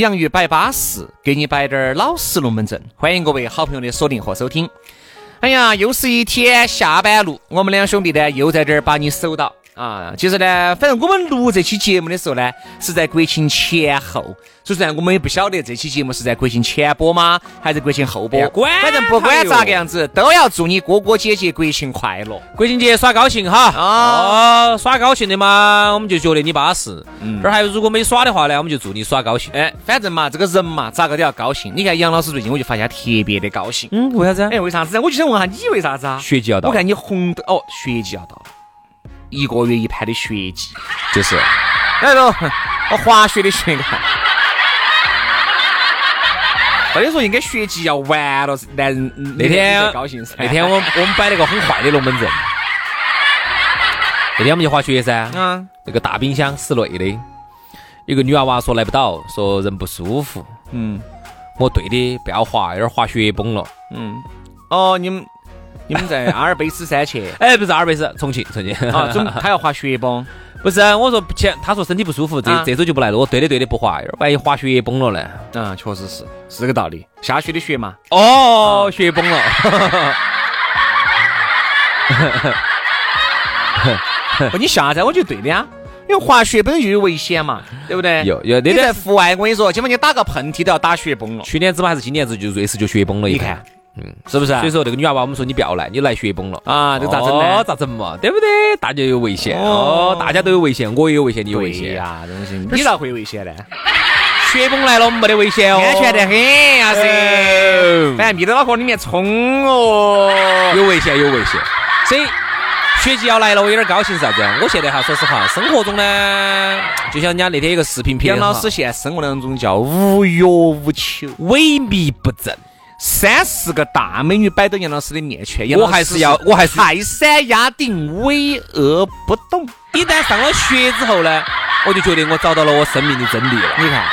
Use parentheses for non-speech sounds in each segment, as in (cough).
洋芋摆巴适，给你摆点儿老实龙门阵。欢迎各位好朋友的锁定和收听。哎呀，又是一天下班路，我们两兄弟呢又在这儿把你守到。啊，其实呢，反正我们录这期节目的时候呢，是在国庆前后，所以说呢，我们也不晓得这期节目是在国庆前播吗，还是国庆后播。反正不管咋个样子，都要祝你哥哥姐姐国庆快乐，国庆节耍高兴哈。哦，耍高兴的嘛，我们就觉得你巴适。嗯。这儿还有，如果没耍的话呢，我们就祝你耍高兴。哎，反正嘛，这个人嘛，咋个都要高兴。你看杨老师最近，我就发现他特别的高兴。嗯，为啥子？哎，为啥子？我就想问下你为啥子啊？学季要到。我看你红的哦，学季要到。一个月一盘的血迹，就是，那种 (laughs) 我滑雪的雪看，或者说应该雪季要完了，男人那天高兴噻。那天我我们摆了个很坏的龙门阵，那天我们去滑雪噻，嗯，那个大冰箱室内的，有个女娃娃说来不到，说人不舒服，嗯，我对的，不要滑，有点滑雪崩了，嗯，哦，你们。你们在阿尔卑斯山去？(laughs) 哎，不是阿尔卑斯，重庆，重庆。啊，他要滑雪崩？不是，我说前，他说身体不舒服，这这周就不来了。我对的对的，不滑，万一滑雪崩了呢？啊，确实是，是个道理。下雪的雪嘛。哦，雪崩了。(laughs) 不，你下噻，我觉得对的呀。因为滑雪本身就有危险嘛，对不对？有有。你在户外，我跟你说，基本你打个喷嚏都要打雪崩了。去年子嘛还是今年子，就瑞士就雪崩了。你看。嗯，是不是？啊所以说这个女娃娃，我们说你不要来，你来雪崩了啊！这咋整呢？咋整嘛？对不对？大家有危险哦，大家都有危险，我也有危险，你有危险呀？这东西你咋会有危险呢？雪崩来了没得危险哦，安全得很呀是。反正密到脑壳里面冲哦，有危险，有危险。所以雪季要来了，我有点高兴是啥子？我现在哈，说实话，生活中呢，就像人家那天一个视频片，杨老师现在生活当中叫无欲无求，萎靡不振。三四个大美女摆到杨老师的面前，我还是要，我还是泰山压顶，巍峨不动。一旦上了学之后呢，我就觉得我找到了我生命的真谛了。你看，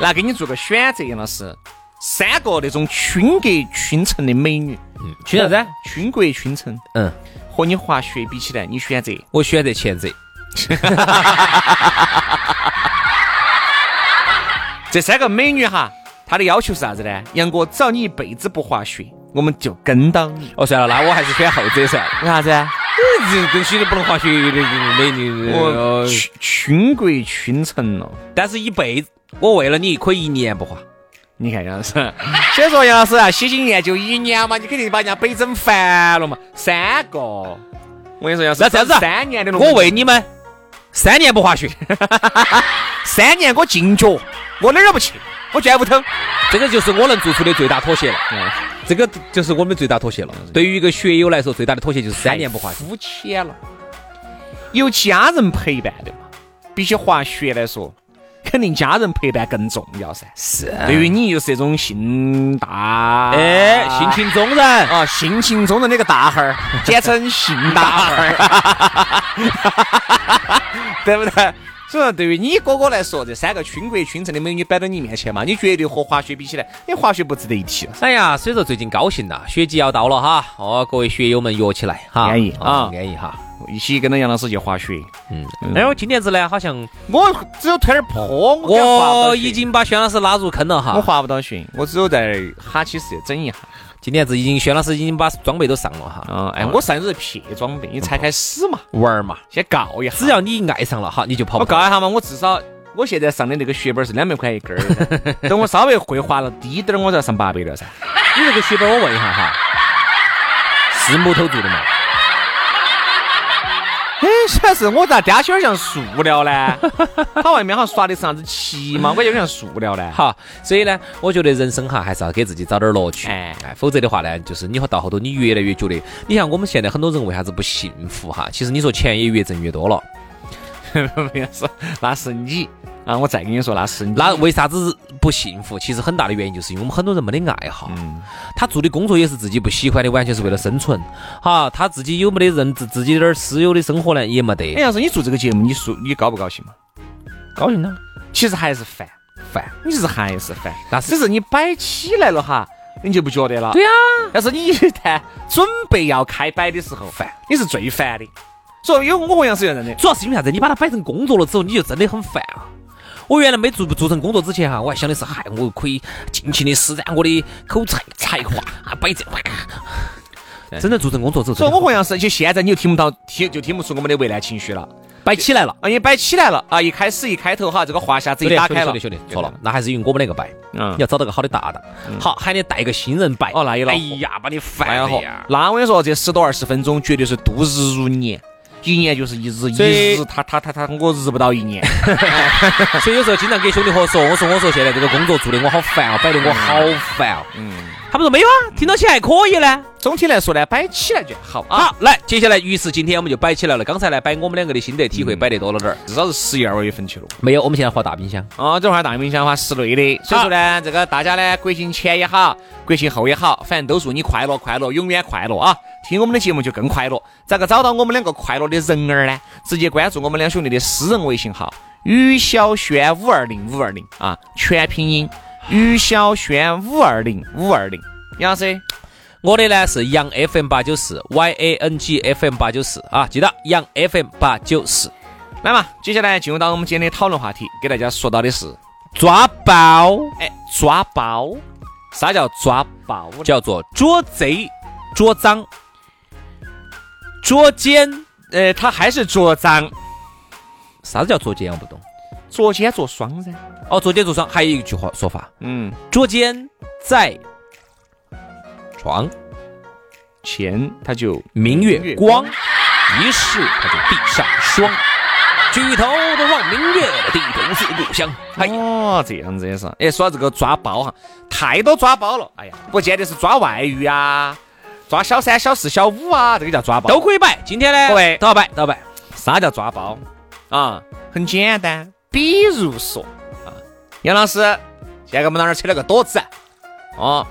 那给你做个选择，杨老师，三个那种倾国倾城的美女，嗯，倾啥子？倾国倾城，嗯，和你滑雪比起来，你选择？我选择前者。(laughs) (laughs) 这三个美女哈。他的要求是啥子呢？杨哥，只要你一辈子不滑雪，我们就跟到你。哦，算了，那我还是选后者噻。为啥子？这跟许都不能滑雪的美女，我倾倾国倾城了。但是一辈子，我为了你可以一年不滑。你看杨老师，所以说杨老师啊，喜新厌旧一年嘛，你肯定把人家北整烦了嘛。三个，我跟你说杨老师，那这样子，三年的我为你们三年不滑雪，(laughs) 三年我禁脚，我哪儿都不去。我绝不偷，这个就是我能做出的最大妥协了。嗯，这个就是我们最大妥协了。对于一个学友来说，最大的妥协就是三年不滑雪。肤浅了，有家人陪伴的嘛。比起滑雪来说，肯定家人陪伴更重要噻。是，对于你又是这种性大，哎，性情中人啊，性情中人那个大汉儿，(laughs) 简称性大汉儿，(laughs) (laughs) 对不对？所以说，对于你哥哥来说，这三个倾国倾城的美女摆到你面前嘛，你绝对和滑雪比起来，你滑雪不值得一提了。哎呀，所以说最近高兴呐，雪季要到了哈，哦，各位学友们约起来哈，安逸啊，安逸哈，一起跟着杨老师去滑雪。嗯，哎，我今年子呢，好像我只有推点坡，我已经把薛老师拉入坑了哈，我滑不到雪，我只有在哈起市整一下。今年子已经薛老师已经把装备都上了哈。嗯，哎，我上的是撇装备，你才开始嘛，玩儿嘛，先告一下。只要你爱上了哈，你就跑不。我告一下嘛，我至少我现在上的那个血本是两百块一根儿，(laughs) 等我稍微会滑了低点儿，我就要上八百了噻。你这个血本我问一下哈，是木头做的吗？(laughs) 哎，主要是我咋叼起有点像塑料呢？(laughs) 它外面好像刷的是啥子漆嘛，我有点像塑料呢。好，所以呢，我觉得人生哈还是要给自己找点乐趣，哎哎，否则的话呢，就是你到后头你越来越觉得，你像我们现在很多人为啥子不幸福哈？其实你说钱也越挣越多了，(laughs) 不要说，那是你啊！我再跟你说，那是。那为啥子不幸福？其实很大的原因就是因为我们很多人没得爱好，嗯，他做的工作也是自己不喜欢的，完全是为了生存。哈，他自己有没得人自自己点儿私有的生活呢？也没得哎，要是你做这个节目，你说你高不高兴嘛？高兴呢？其实还是烦，烦。你其实还是烦，但是只是你摆起来了哈，你就不觉得了。对呀、但是你一旦准备要开摆的时候，烦，你是最烦的。所以有我和杨是一样的，主要是因为啥子？你把它摆成工作了之后，你就真的很烦啊。我原来没做做成工作之前哈，我还想的是，嗨，我可以尽情的施展我的口才才华啊，摆这。真正做成工作之后，所以我和杨是，就现在你就听不到，听就听不出我们的未来情绪了。摆起来了。啊，你摆起来了啊！一开始一开头哈，这个话匣子一打开了，兄弟兄弟，错了，那还是因为我们两个摆。嗯你要找到个好的搭档，好喊你带个新人摆。哦那也恼哎呀，把你烦的呀！那我跟你说，这十多二十分钟绝对是度日如年，一年就是一日，一日他他他他，我日不到一年。(laughs) 所以有时候经常给兄弟伙说，我说我说现在这个工作做的我好烦哦，摆的我好烦哦。嗯，他们说没有啊，听到起还可以呢。总体来说呢，摆起来就好啊，好，来，接下来，于是今天我们就摆起来了。刚才呢，摆我们两个的心得体会，摆得多了点儿。至少是十一二月份去了。没有，我们现在换大冰箱。哦，这会儿大冰箱的话，室内的，所以说呢，这个大家呢，国庆前也好，国庆后也好，反正都祝你快乐快乐，永远快乐啊！听我们的节目就更快乐。咋个找到我们两个快乐的人儿呢？直接关注我们两兄弟的私人微信号“于小轩五二零五二零”啊，全拼音“于小轩五二零五二零”。杨老师，我的呢是杨 FM 八九四 Y A N G F M 八九四啊，记得杨 FM 八九四。来嘛，接下来进入到我们今天的讨论话题，给大家说到的是，抓包哎，抓包。啥叫抓包？叫做捉贼、捉赃、捉奸。呃，他还是捉赃、啥子叫捉奸？我不懂。捉奸捉双噻。哦，捉奸捉床还有一句话说法：嗯，捉奸在床，前，他就明月光，一试他就闭上双。举头都望明月，低头思故乡。哎，哦，这样子也是。哎，说到这个抓包哈，太多抓包了。哎呀，不见得是抓外遇啊，抓小三、小四、小五啊，这个叫抓包。都可以摆。今天呢，各位都要摆，都要摆。啥叫抓包啊？很简单，比如说啊，杨老师现在给我们那儿扯了个多子哦，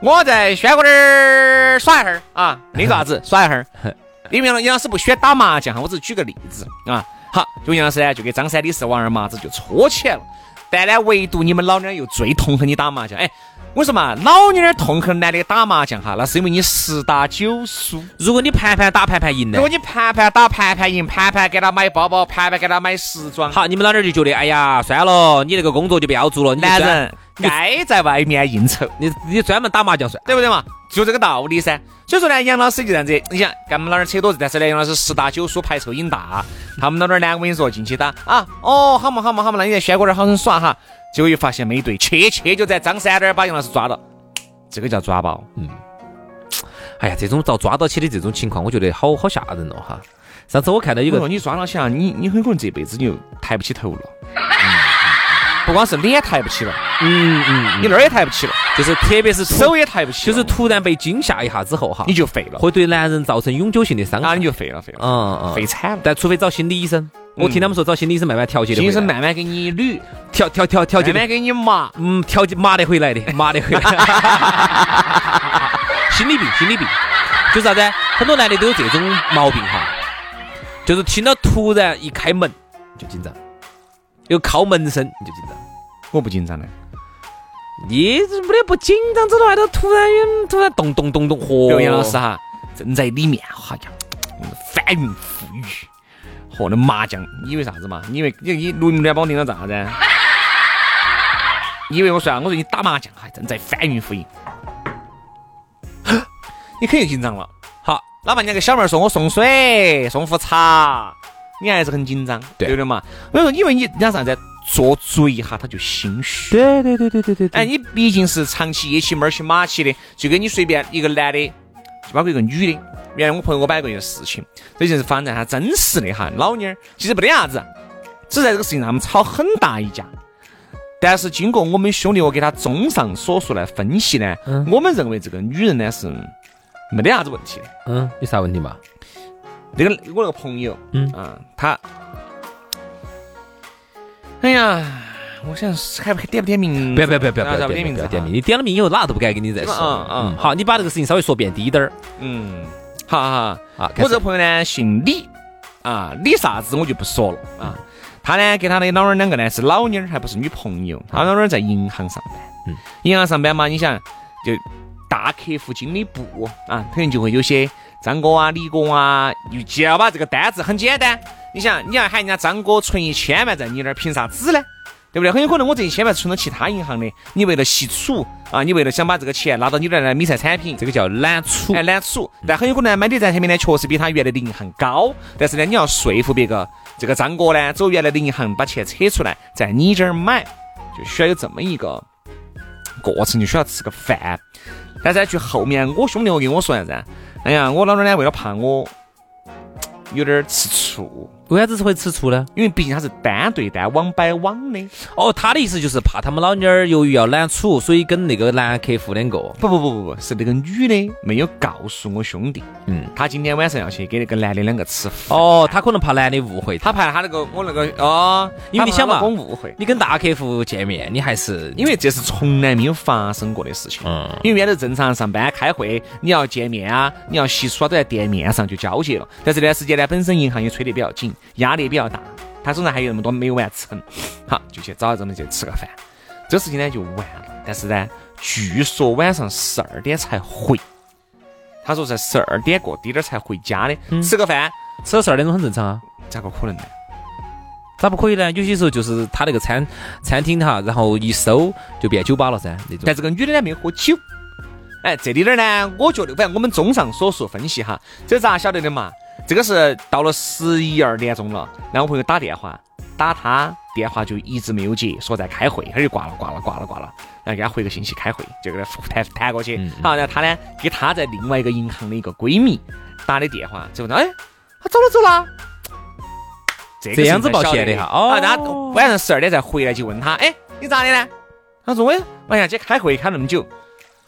我在轩哥那儿耍一会儿啊，那个啥子 (laughs) 耍一会儿。(laughs) 因为杨老师不喜欢打麻将哈，我只是举个例子啊。好，就杨老师呢就给张三李四王二麻子就搓起来了，但呢，唯独你们老娘又最痛恨你打麻将。哎，我说嘛，老娘儿痛恨男的打麻将哈，那是因为你十打九输。如果你盘盘打盘盘赢呢如果？你盘盘打盘盘赢，盘盘给他买包包，盘盘给他买时装，好，你们老点儿就觉得，哎呀，算了，你那个工作就不要做了。男人该在外面应酬，你你专门打麻将算。对不对嘛？就这个道理噻。所以说呢，杨老师就这样子，你想跟我们老儿扯多子，但是呢，杨老师十打九输，排臭瘾大。他们老儿呢，我跟你说，进去打啊，哦，好嘛好嘛好嘛，那你在轩哥这儿好生耍哈。结果一发现没对，切切就在张三那儿把杨老师抓了，这个叫抓包。嗯哎呀，这种遭抓到起的这种情况，我觉得好好吓人哦哈。上次我看到有个说你抓了起啊，你你很可能这辈子你就抬不起头了。不光是脸抬不起了，嗯嗯，你那儿也抬不起了，就是特别是手也抬不起了，就是突然被惊吓一下之后哈，你就废了，会对男人造成永久性的伤那害。你就废了，废了，嗯嗯，废惨了。但除非找心理医生，我听他们说找心理医生慢慢调节的心理医生慢慢给你捋，调调调调节慢慢给你麻。嗯，调节麻得回来的，麻得回来。(laughs) 心理病，心理病，就是啥子？很多男的都有这种毛病哈，就是听到突然一开门就紧张，有敲门声你就紧张。我不紧张的，你这没得不紧张，走到外头突然有突然咚咚咚咚，嚯！刘洋老师哈，正在里面，哎呀，翻云覆雨。嚯，那麻将，你以为啥子嘛？你以为你你录音来帮我盯到咋子？你以为我说啊？我说你打麻将还正在翻云覆雨。(laughs) 你肯定紧张了。好，哪怕人家个小妹儿说我送水、送壶茶，你还是很紧张，对不对的嘛。我说，因为你人家啥子，做嘴一下他就心虚。对对对对对对哎，你毕竟是长期一起猫儿起马起的，就跟你随便一个男的，就包括一个女的。原来我朋友给我摆过一个事情，这就是发生在他真实的哈，老妞儿其实没得啥子，只是在这个事情上他们吵很大一架。但是经过我们兄弟我给他综上所述来分析呢，我们认为这个女人呢是没得啥子问题的。嗯，有啥问题嘛？那个我那个朋友，嗯啊，他，哎呀，我想还还点不点名？不要不要不要不要啊不要点名，点名不要点名，你点了名以后，哪都不敢跟你再说。嗯嗯嗯，好，你把这个事情稍微说变低点儿嗯，好好好。啊。我这个朋友呢姓李啊，李啥子我就不说了啊。他呢跟他的老二两个呢是老妞儿，还不是女朋友。他老二在银行上班，嗯，银行上班嘛，你想就大客户经理部啊，肯定就会有些张哥啊、李哥啊，就就要把这个单子很简单。你想，你要喊人家张哥存一千万在你那儿，凭啥子呢？对不对？很有可能我这一千万存到其他银行的，你为了吸储啊，你为了想把这个钱拿到你那儿来理财产品，这个叫揽储哎，揽储，但很有可能买理财产品呢，确实比他原来的银行高，但是呢，你要说服别个这个张哥呢，走原来的银行把钱扯出来，在你这儿买，就需要有这么一个过程，就需要吃个饭。但是呢去后面，我兄弟我跟我说啥子？哎呀，我老娘呢，为了怕我有点儿吃醋，为啥子是会吃醋呢？因为毕竟他是单对单网摆网的。哦，他的意思就是怕他们老妞儿由于要揽储，所以跟那个男客户两个，不不不不不，是那个女的没有告诉我兄弟，嗯，他今天晚上要去给那个男的两个吃饭。哦，他可能怕男的误会他。他怕他那个我那个哦，因为你想嘛误会，你跟大客户见面，你还是因为这是从来没有发生过的事情。嗯因为原来正常上班开会，你要见面啊，你要洗漱啊，都在店面上就交接了。但这段时间呢，本身银行也催得比较紧，压力比较大，他手上还有那么多没有完成，好就去找这么去吃个饭。这个事情呢就完了，但是呢，据说晚上十二点才回。他说在十二点过滴点儿才回家的，吃个饭，吃到十二点钟很正常啊。咋个可能呢？咋不可以呢？有些时候就是他那个餐餐厅哈，然后一收就变酒吧了噻，那种。但这个女的呢没有喝酒。哎，这里点儿呢，我觉得反正我们综上所述分析哈，这咋晓得的嘛？这个是到了十一二点钟了，然后我朋友打电话，打他电话就一直没有接，说在开会，他就挂了挂了挂了挂了，然后给他回个信息开会，就给他弹弹过去。好，然后他呢给他在另外一个银行的一个闺蜜打的电话，之后呢，哎，他走了走了。这样子抱歉的哈哦啊，然后晚上十二点再回来就问他，哎，你咋的呢？他说我，哎呀，今天开会开那么久，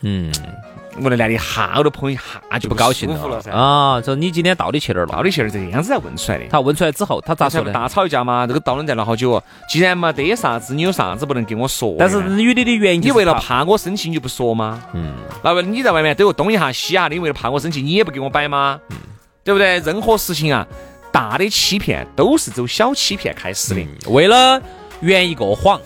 嗯，我那男的一下，我的朋友一下就不高兴了噻。啊。说你今天到底去哪儿了？到底去哪儿？这样子才问出来的。他问出来之后，他咋说的？大吵一架嘛？这个道理在了好久哦。既然没得啥子，你有啥子不能跟我说？但是女的的原因你为了怕怕我生气，你就不说吗？嗯，那么你在外面都有东一下西一下的，你为了怕我生气，你也不给我摆吗？嗯对不对？任何事情啊，大的欺骗都是走小欺骗开始的。嗯为了圆一个谎，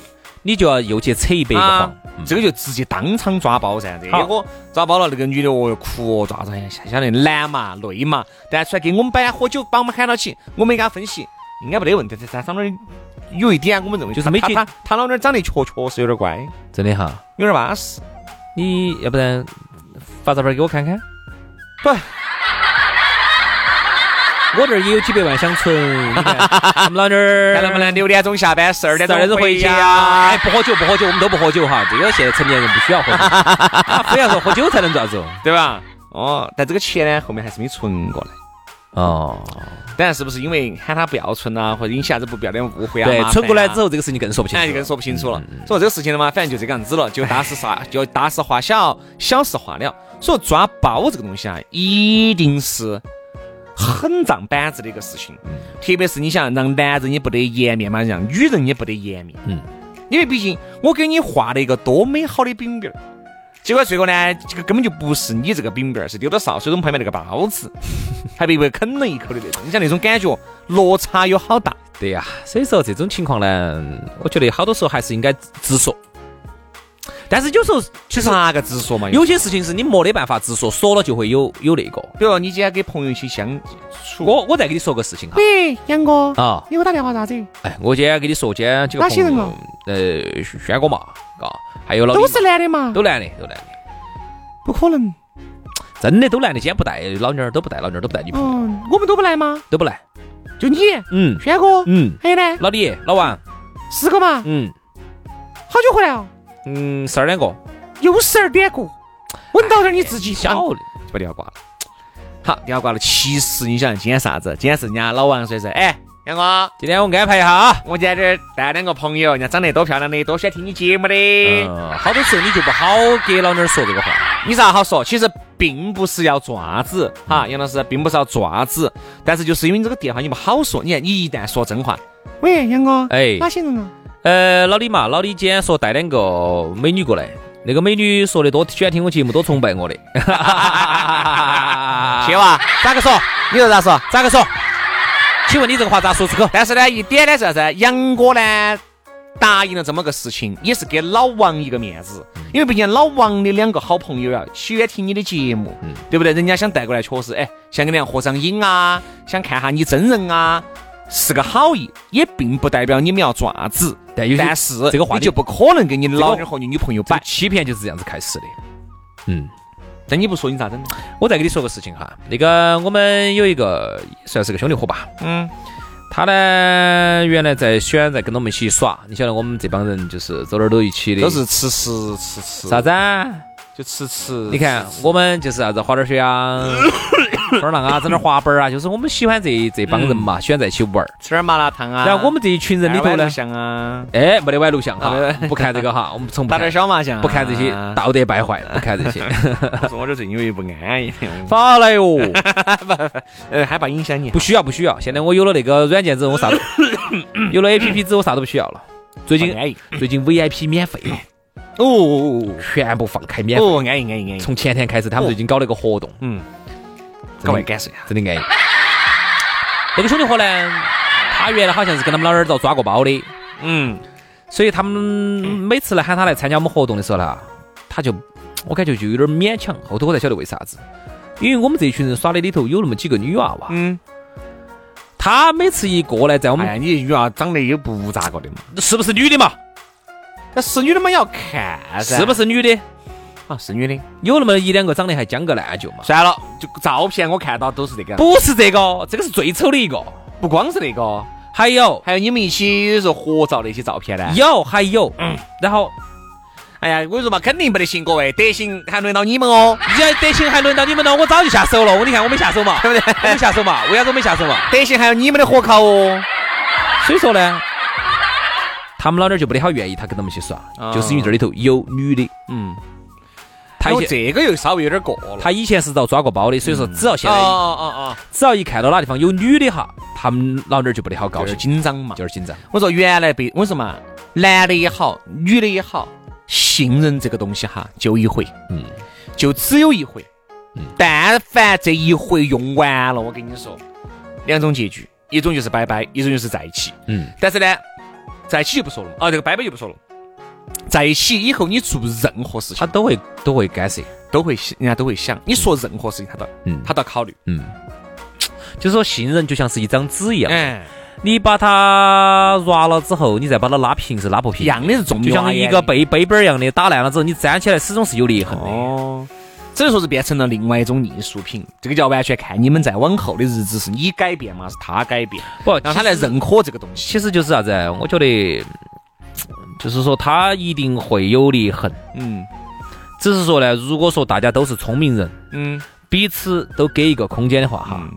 你就要又去扯一百个啊谎。，这个就直接当场抓包噻。这好个抓包了，那个女的哦哟哭哦，抓子，哎呀，晓得难嘛，累嘛，但出来给我们摆喝酒，把我们喊到起，我们也给他分析，应该没得问题。在在上面有一点，我们认为就是没觉他他他老娘长得确确实有点乖，真的哈，有点巴适。你要不然发照片给我看看？不，我这儿也有几百万想存，你看他们老妞儿看能不能六点钟下班，十二点十二点钟回家家？哎，不喝酒，不喝酒，我们都不喝酒哈。这个现在成年人不需要喝 (laughs) 非要说喝酒才能咋子哦？对吧？哦，但这个钱呢，后面还是没存过来。哦，当然是不是因为喊他不要存啊，或者引起啥子不必要的误会啊？对存过来之后，这个事情更说不清。就更说不清楚了。所以这个事情的嘛，反正就这个样子了，就大事化就大事化小，小事化了。所以抓包这个东西啊，一定是很长板子的一个事情。特别是你想让男人也不得颜面嘛，让女人也不得颜面。嗯，因为毕竟我给你画了一个多美好的饼饼儿。结果最后呢，这个根本就不是你这个饼饼儿，是丢到潲水桶旁边那个包子，(laughs) 还被被啃了一口的那种。你想那种感觉，落差有好大。对呀、所以说这种情况呢，我觉得好多时候还是应该直说。但是有时候其实哪个直说嘛？有些事情是你没得办法直说，说了就会有有那个。比如你今天跟朋友一起相处，我我再给你说个事情哈，喂，杨哥，啊，你给我打电话啥子？哎，我今天跟你说，今天几个朋友哪些人啊，呃，轩哥嘛，嘎，还有老都是男的嘛都男的，都男的。不可能。真的都男的，今天不带老妞儿，都不带老妞儿，都不带女朋友，嗯，我们都不来吗？都不来。就你，嗯轩哥，嗯，还有呢，老李、老王，四个嘛，嗯好久回来啊？嗯，十二点过，又十二点过，稳到点你自己想的。就把电话挂了。好，电话挂了。其实你想，今天啥子？今天是人家老王说是，哎，杨哥，今天我安排一下啊。我今天这儿带两个朋友，人家长得多漂亮的，多喜欢听你节目的。嗯，好多时候你就不好给老娘儿说这个话。你啥好说？其实并不是要爪子哈，杨老师并不是要爪子，但是就是因为你这个电话你不好说。你看，你一旦说真话，喂，杨哥，哎哪些人啊？呃，老李嘛，老李今天说带两个美女过来，那个美女说的多喜欢听我节目，多崇拜我的。(laughs) 去哇？咋个说？你说咋说？咋个说？请问你这个话咋说出口？但是呢，一点呢是啥子？杨哥呢答应了这么个事情，也是给老王一个面子，因为毕竟老王的两个好朋友啊，喜欢听你的节目，对不对？人家想带过来，确实，哎，想跟你合张影啊，想看下你真人啊，是个好意，也并不代表你们要爪子。但有但是这个话你就不可能跟你老娘和你女朋友摆这个。欺骗就是这样子开始的。嗯，但你不说你咋整呢？我再跟你说个事情哈，那个我们有一个算是个兄弟伙吧，嗯，他呢原来在喜欢在跟我们一起耍，你晓得我们这帮人就是走哪儿都一起的，都是吃吃吃吃，啥子啊？就吃吃。你看我们就是啥子滑点儿雪啊，(laughs) 玩儿浪啊，整点儿滑板儿啊，就是我们喜欢这这帮人嘛，喜欢在一起玩儿。吃点麻辣烫啊。然后我们这一群人里头呢，像啊，哎，没得玩录像哈啊，不看这个哈，(laughs) 我们从不打点看小麻将啊，不看这些道德败坏，不看这些。(laughs) 我说我这最近有点不安逸，发来哟，呃，害怕影响你。不需要不需要，现在我有了那个软件之后，我啥都有了 A P P 之后，我啥都不需要了。最近。最近 V I P 免费了，哦全部放开免费。哦，安逸安逸安逸。从前天开始，他们最近搞了一个活动，嗯，各位感受一下。真的安逸。那个兄弟伙呢，他原来好像是跟他们老二遭抓过包的，嗯，所以他们每次来喊他来参加我们活动的时候呢，他就我感觉就有点勉强。后头我才晓得为啥子，因为我们这群人耍的里头有那么几个女娃娃，嗯，他每次一过来，在我们哎呀，你女娃长得也不咋个的嘛？是不是女的嘛？那是女的嘛要看噻，是不是女的？啊？是女的。有那么一两个长得还将个烂就嘛？算了，就照片我看到都是这个，不是这个，这个是最丑的一个。不光是那个，还有还有你们一起说合照那些照片呢。有还有，嗯，然后哎呀，我跟你说嘛，肯定不得行，各位，德行还轮到你们哦。你要德行还轮到你们了，我早就下手了。我你看我没下手嘛，对不对我没下手嘛，为啥子我没下手嘛？德行还有你们的火烤哦。所以说呢，他们老点儿就不得好愿意他跟他们去耍，啊就是因为这里头有女的。嗯，他这个又稍微有点过了。他以前是遭抓过包的，所以说只要现哦在哦哦哦只要一看到哪地方有女的哈，他们老娘儿就不得好高兴，紧张嘛。就是紧张。我说原来被我说嘛，男的也好，女的也好，信任这个东西哈，就一回，嗯，就只有一回。但凡这一回用完了，我跟你说，两种结局，一种就是拜拜，一种就是在一起。嗯，但是呢，在一起就不说了，啊，这个拜拜就不说了。在一起以后，你做任何事情他都会都会干涉。都会，人家都会想，你说任何事情他都，嗯他都要考虑。嗯，就是说信任就像是一张纸一样，哎，你把它抓了之后，你再把它拉平是拉不平一，样的是重就像一个背背本儿一样的，打烂了之后，你粘起来始终是有裂痕的。哦，只能说是变成了另外一种艺术品。这个就要完全看你们在往后的日子是你改变嘛，是他改变，不，让他来认可这个东西。其实就是啥子？我觉得就是说他一定会有裂痕，嗯只是说呢，如果说大家都是聪明人，嗯彼此都给一个空间的话，哈，嗯。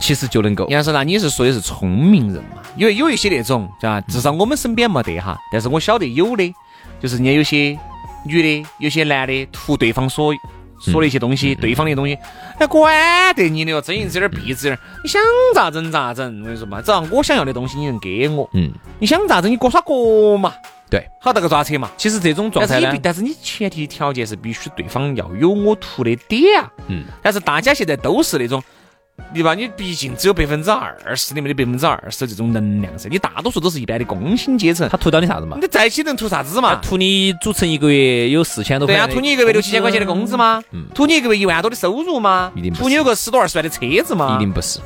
其实就能够。杨老师，那你是说的是聪明人嘛？因为有一些那种，是吧？至少我们身边没得哈，但是我晓得有的，就是人家有些女的，有些男的图对方所说的一些东西，对方的东西，哎，管得你的哟，睁一只眼闭一只眼，你想咋整咋整。我跟你说嘛，只要我想要的东西你能给我，嗯，你想咋整你各耍各嘛，对，好大个抓扯嘛。其实这种状态呢但是你，但是你前提条件是必须对方要有我图的点啊。嗯，但是大家现在都是那种，对吧？你毕竟只有百分之二十里面的百分之二十这种能量噻，你大多数都是一般的工薪阶层。他图到你啥子嘛？你在一起能图啥子嘛？图你组成一个月有四千多块对啊，图你一个月六七千块钱的工资吗？嗯图你一个月一万多的收入吗一定？不是图你有个十多二十万的车子吗？一定不是。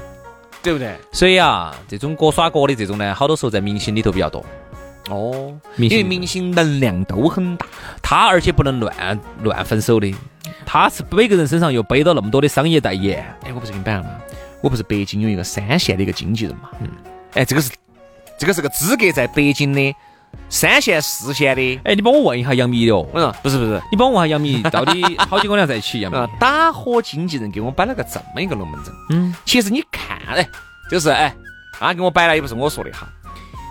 对不对？所以啊，这种各耍各的这种呢，好多时候在明星里头比较多。哦，因为明星能量都很大。他而且不能乱乱分手的。他是每个人身上又背到那么多的商业代言，哎，我不是跟你摆了吗？我不是北京有一个三线的一个经纪人嘛？嗯，哎，这个是这个是个资格在北京的三线、四线的。哎，你帮我问一下杨幂的哦。嗯，不是不是，你帮我问下杨幂到底 (laughs) 好几个俩在一起？杨幂打火经纪人给我摆了个这么一个龙门阵。嗯，其实你看，哎，就是哎，他给我摆了也不是我说的哈。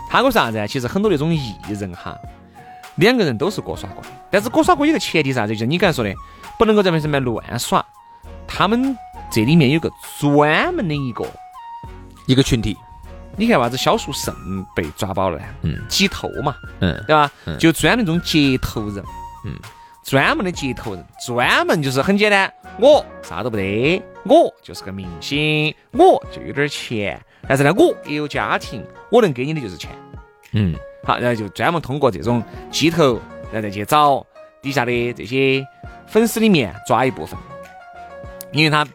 他说啥子？其实很多那种艺人哈，两个人都是过耍过的，但是过耍过有个前提啥子？就是你刚才说的，不能够在外面乱耍。他们这里面有个专门的一个一个群体。你看为啥子？萧树胜被抓包了呢？嗯，挤头嘛，嗯，对吧？就专门那种接头人，嗯，专门的接头人，专门就是很简单，我啥都不得，我就是个明星，我就有点钱，但是呢，我也有家庭，我能给你的就是钱。嗯，好，然后就专门通过这种鸡头，然后再去找底下的这些粉丝里面抓一部分，因为他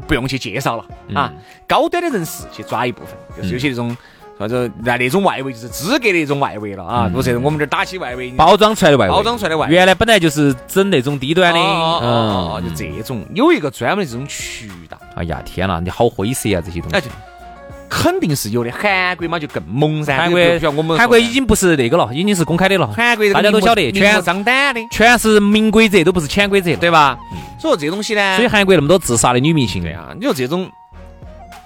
不用去介绍了啊，高端的人士去抓一部分，就是有些那种啥子那那种外围就是资格的那种外围了啊，不是我们这儿打起外围包装出来的外围，包装出来的外围，原来本来就是整那种低端的，哦，就这种有一个专门的这种渠道。哎呀，天哪，你好灰色啊，这些东西。肯定是有的，韩国嘛就更猛噻。韩国，韩国已经不是那个了，已经是公开的了。韩国大家都晓得，全张胆的，全是明规则，都不是潜规则，对吧？所以说这东西呢，所以韩国那么多自杀的女明星，对啊，你说这种，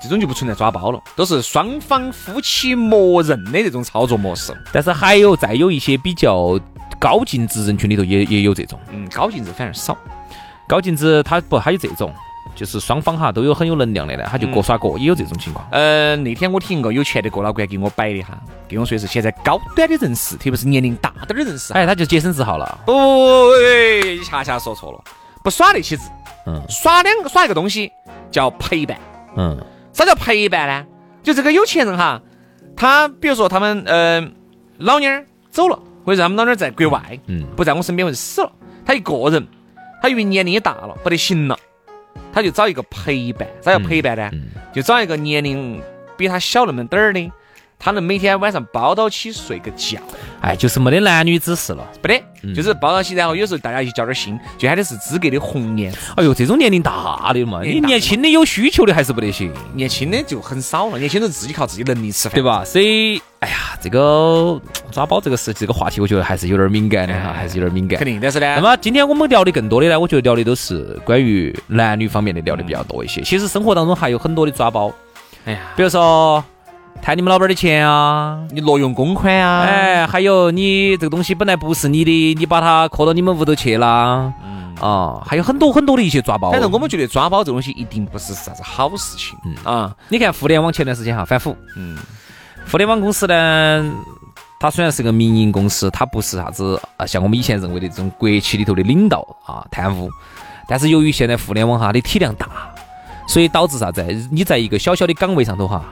这种就不存在抓包了，都是双方夫妻默认的这种操作模式。但是还有再有一些比较高净值人群里头也也有这种，嗯，高净值反而少，高净值他不还有这种。就是双方哈都有很有能量的呢，他就各耍各，也有这种情况。嗯，那天我听一个有钱的哥老倌给我摆的哈，跟我说是现在高端的人士，特别是年龄大点的人士，哎，他就洁身自好了。不，你恰恰说错了，不耍那些字。嗯。耍两个耍一个东西叫陪伴。嗯。啥叫陪伴呢？就这个有钱人哈，他比如说他们呃老娘儿走了，或者他们老娘儿在国外，嗯，不在我身边或者死了，他一个人，他因为年龄也大了，不得行了。他就找一个陪伴，咋叫陪伴呢？就找一个年龄比他小那么点儿的，他能每天晚上包到起睡个觉。哎，就是没得男女之事了，不得，就是包到起，然后有时候大家一较点心，就喊的是资格的红颜。哎呦，这种年龄大的嘛，你年轻的有需求的还是不得行，年轻的就很少了，年轻人自己靠自己能力吃饭，对吧？所以，哎呀，这个抓包这个事，这个话题，我觉得还是有点敏感的哈，还是有点敏感。肯定，但是呢，那么今天我们聊的更多的呢，我觉得聊的都是关于男女方面的聊的比较多一些。其实生活当中还有很多的抓包，哎呀，比如说。贪你们老板的钱啊！你挪用公款啊！哎，还有你这个东西本来不是你的，你把它扣到你们屋头去了。嗯啊，还有很多很多的一些抓包。反正我们觉得抓包这东西一定不是啥子好事情。嗯啊，你看互联网前段时间哈反腐。嗯，互联网公司呢，它虽然是个民营公司，它不是啥子啊，像我们以前认为的这种国企里头的领导啊贪污，但是由于现在互联网哈的体量大，所以导致啥子？你在一个小小的岗位上头哈。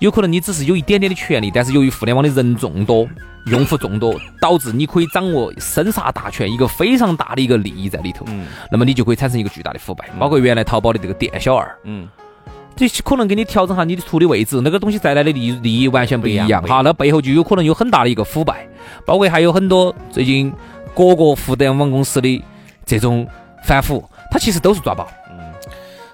有可能你只是有一点点的权利，但是由于互联网的人众多、用户众多，导致你可以掌握生杀大权，一个非常大的一个利益在里头。嗯，那么你就可以产生一个巨大的腐败。包括原来淘宝的这个店小二，嗯，这可能给你调整下你的图的位置，那个东西带来的利利益完全不一样哈。那背后就有可能有很大的一个腐败。包括还有很多最近各个互联网公司的这种反腐，它其实都是抓包。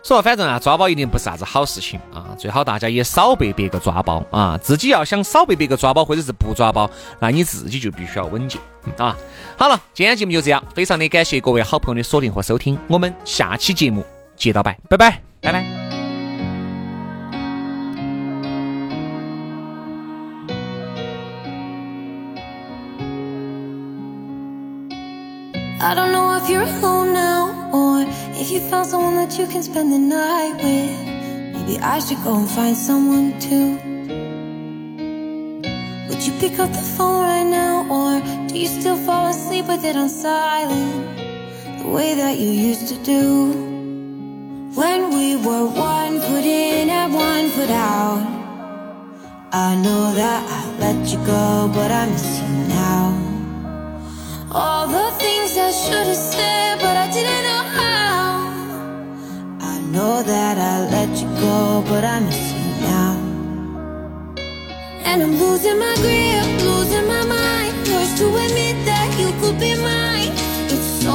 说反正啊，抓包一定不是啥子好事情啊，最好大家也少被别个抓包啊。自己要想少被别个抓包，或者是不抓包，那你自己就必须要稳健啊。好了，今天节目就这样，非常的感谢各位好朋友的锁定和收听，我们下期节目接到拜，拜拜，拜拜。I don't know if you're home now or if you found someone that you can spend the night with. Maybe I should go and find someone too. Would you pick up the phone right now or do you still fall asleep with it on silent? The way that you used to do. When we were one foot in and one foot out. I know that I let you go, but I miss you now. All the things I should have said, but I didn't know how. I know that I let you go, but I miss you now. And I'm losing my grip, losing my mind. Forced to admit that you could be mine. It's so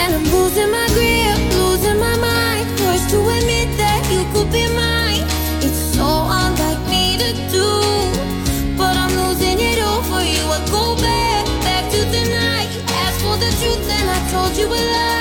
And I'm losing my grip, losing my mind. Forced to admit that you could be mine. It's so unlike me to do. But I'm losing it all for you. I go back, back to the night. For the truth and I told you a lie.